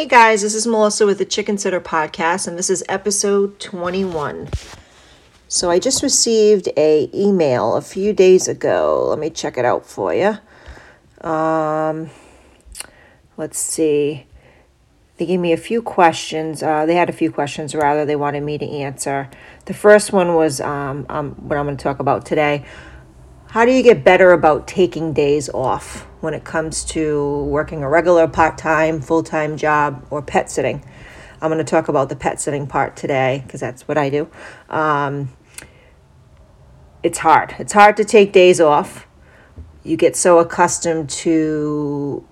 Hey guys, this is Melissa with the Chicken Sitter podcast, and this is episode 21. So I just received a email a few days ago. Let me check it out for you. Um, let's see. They gave me a few questions. Uh, they had a few questions, rather, they wanted me to answer. The first one was um, um, what I'm going to talk about today. How do you get better about taking days off when it comes to working a regular part time, full time job, or pet sitting? I'm going to talk about the pet sitting part today because that's what I do. Um, it's hard. It's hard to take days off. You get so accustomed to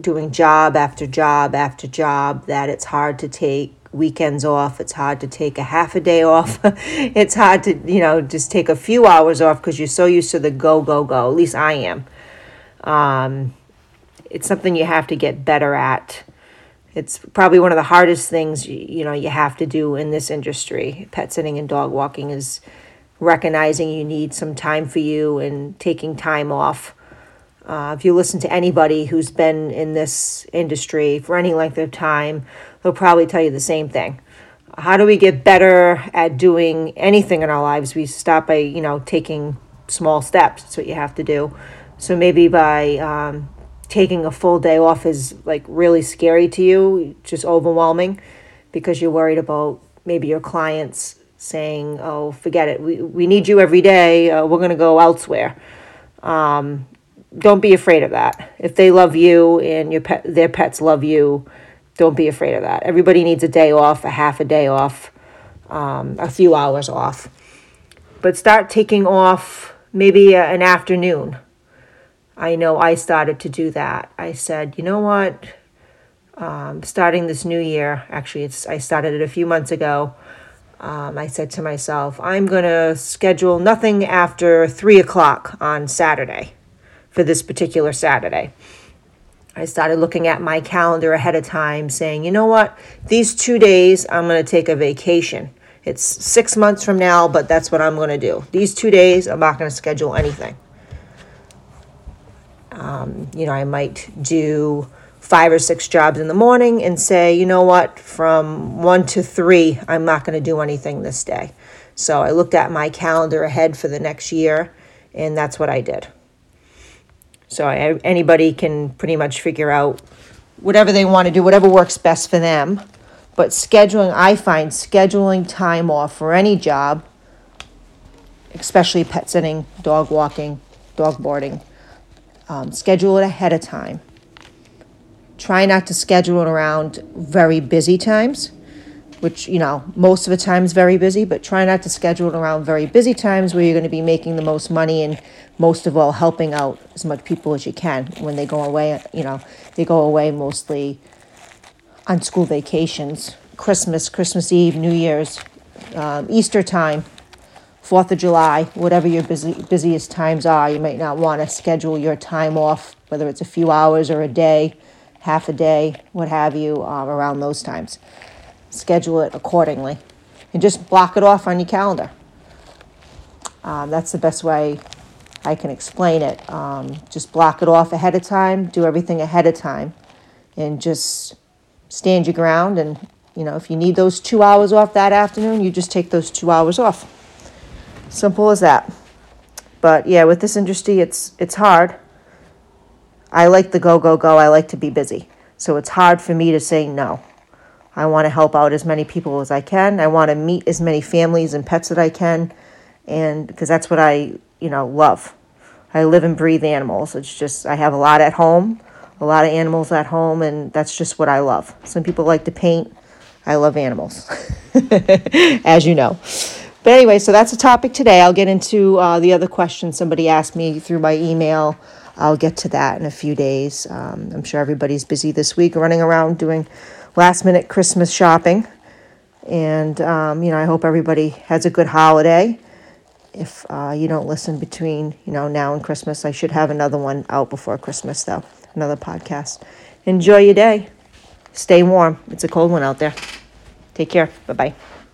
doing job after job after job that it's hard to take weekends off. It's hard to take a half a day off. it's hard to, you know, just take a few hours off because you're so used to the go, go, go. At least I am. Um, it's something you have to get better at. It's probably one of the hardest things you, you know you have to do in this industry. Pet sitting and dog walking is recognizing you need some time for you and taking time off. Uh, if you listen to anybody who's been in this industry for any length of time, they'll probably tell you the same thing. How do we get better at doing anything in our lives? We start by, you know, taking small steps. That's what you have to do. So maybe by um, taking a full day off is like really scary to you, just overwhelming because you're worried about maybe your clients saying, oh, forget it, we, we need you every day, uh, we're to go elsewhere. Um, don't be afraid of that. If they love you and your pet, their pets love you, don't be afraid of that. Everybody needs a day off, a half a day off, um, a few hours off. But start taking off maybe an afternoon. I know I started to do that. I said, you know what? Um, starting this new year, actually, it's I started it a few months ago. Um, I said to myself, I'm to schedule nothing after three o'clock on Saturday for this particular Saturday. I started looking at my calendar ahead of time, saying, you know what, these two days I'm going to take a vacation. It's six months from now, but that's what I'm going to do. These two days, I'm not going to schedule anything. Um, you know, I might do five or six jobs in the morning and say, you know what, from one to three, I'm not going to do anything this day. So I looked at my calendar ahead for the next year, and that's what I did. So I, anybody can pretty much figure out whatever they want to do, whatever works best for them. But scheduling, I find scheduling time off for any job, especially pet sitting, dog walking, dog boarding, um, schedule it ahead of time. Try not to schedule it around very busy times, which, you know, most of the time is very busy, but try not to schedule it around very busy times where you're going to be making the most money and most of all helping out as much people as you can when they go away. You know, they go away mostly on school vacations, Christmas, Christmas Eve, New Year's, um, Easter time, Fourth of July, whatever your busy, busiest times are. You might not want to schedule your time off, whether it's a few hours or a day, half a day, what have you, uh, around those times. Schedule it accordingly and just block it off on your calendar. Um, that's the best way I can explain it. Um, just block it off ahead of time, do everything ahead of time, and just stand your ground. And, you know, if you need those two hours off that afternoon, you just take those two hours off. Simple as that. But yeah, with this industry, it's it's hard. I like the go go go. I like to be busy, so it's hard for me to say no. I want to help out as many people as I can. I want to meet as many families and pets that I can, and because that's what I you know, love. I live and breathe animals. It's just, I have a lot at home, a lot of animals at home, and that's just what I love. Some people like to paint. I love animals, as you know. But anyway, so that's the topic today. I'll get into uh, the other questions somebody asked me through my email. I'll get to that in a few days. Um, I'm sure everybody's busy this week running around doing last minute Christmas shopping. And, um, you know, I hope everybody has a good holiday if uh, you don't listen between you know now and Christmas. I should have another one out before Christmas though, another podcast. Enjoy your day. Stay warm. It's a cold one out there. Take care. Bye bye.